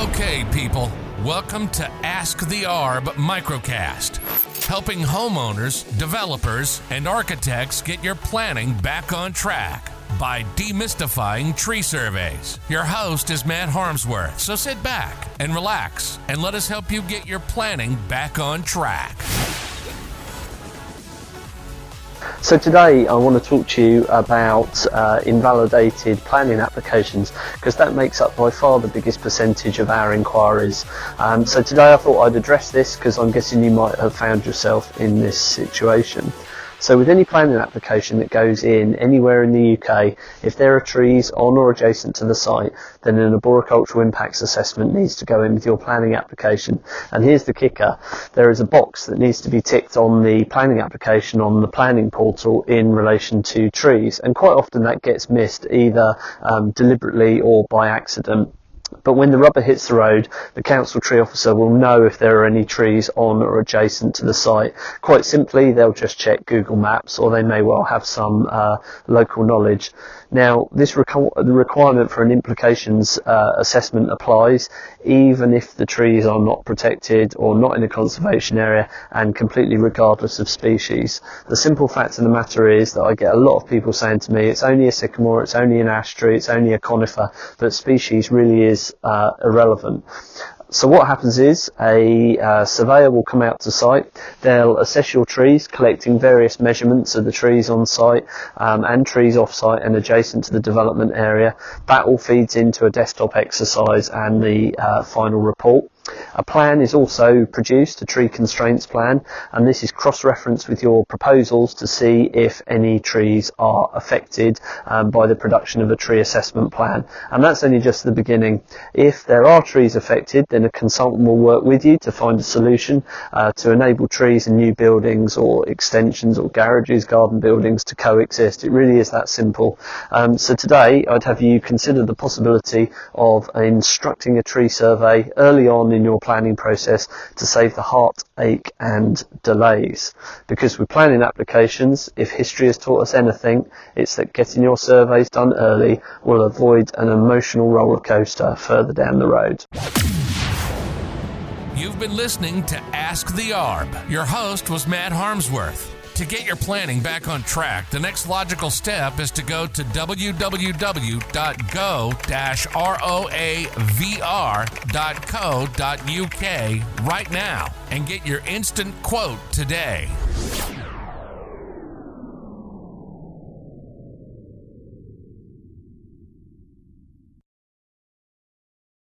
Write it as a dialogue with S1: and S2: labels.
S1: Okay, people, welcome to Ask the ARB microcast, helping homeowners, developers, and architects get your planning back on track by demystifying tree surveys. Your host is Matt Harmsworth, so sit back and relax and let us help you get your planning back on track.
S2: So today I want to talk to you about uh, invalidated planning applications because that makes up by far the biggest percentage of our inquiries. Um, so today I thought I'd address this because I'm guessing you might have found yourself in this situation. So with any planning application that goes in anywhere in the UK, if there are trees on or adjacent to the site, then an arboricultural impacts assessment needs to go in with your planning application. And here's the kicker. There is a box that needs to be ticked on the planning application on the planning portal in relation to trees. And quite often that gets missed either um, deliberately or by accident. But when the rubber hits the road, the council tree officer will know if there are any trees on or adjacent to the site. Quite simply, they'll just check Google Maps or they may well have some uh, local knowledge. Now, this requirement for an implications uh, assessment applies even if the trees are not protected or not in a conservation area and completely regardless of species. The simple fact of the matter is that I get a lot of people saying to me, it's only a sycamore, it's only an ash tree, it's only a conifer, but species really is uh, irrelevant. So what happens is a uh, surveyor will come out to site. They'll assess your trees, collecting various measurements of the trees on site um, and trees off site and adjacent to the development area. That all feeds into a desktop exercise and the uh, final report. A plan is also produced, a tree constraints plan, and this is cross-referenced with your proposals to see if any trees are affected um, by the production of a tree assessment plan. And that's only just the beginning. If there are trees affected, then a consultant will work with you to find a solution uh, to enable trees in new buildings or extensions or garages, garden buildings to coexist. It really is that simple. Um, so today, I'd have you consider the possibility of instructing a tree survey early on in your planning process to save the heartache and delays. Because with planning applications, if history has taught us anything, it's that getting your surveys done early will avoid an emotional roller coaster further down the road.
S1: You've been listening to Ask the ARB. Your host was Matt Harmsworth. To get your planning back on track, the next logical step is to go to www.go-roavr.co.uk right now and get your instant quote today.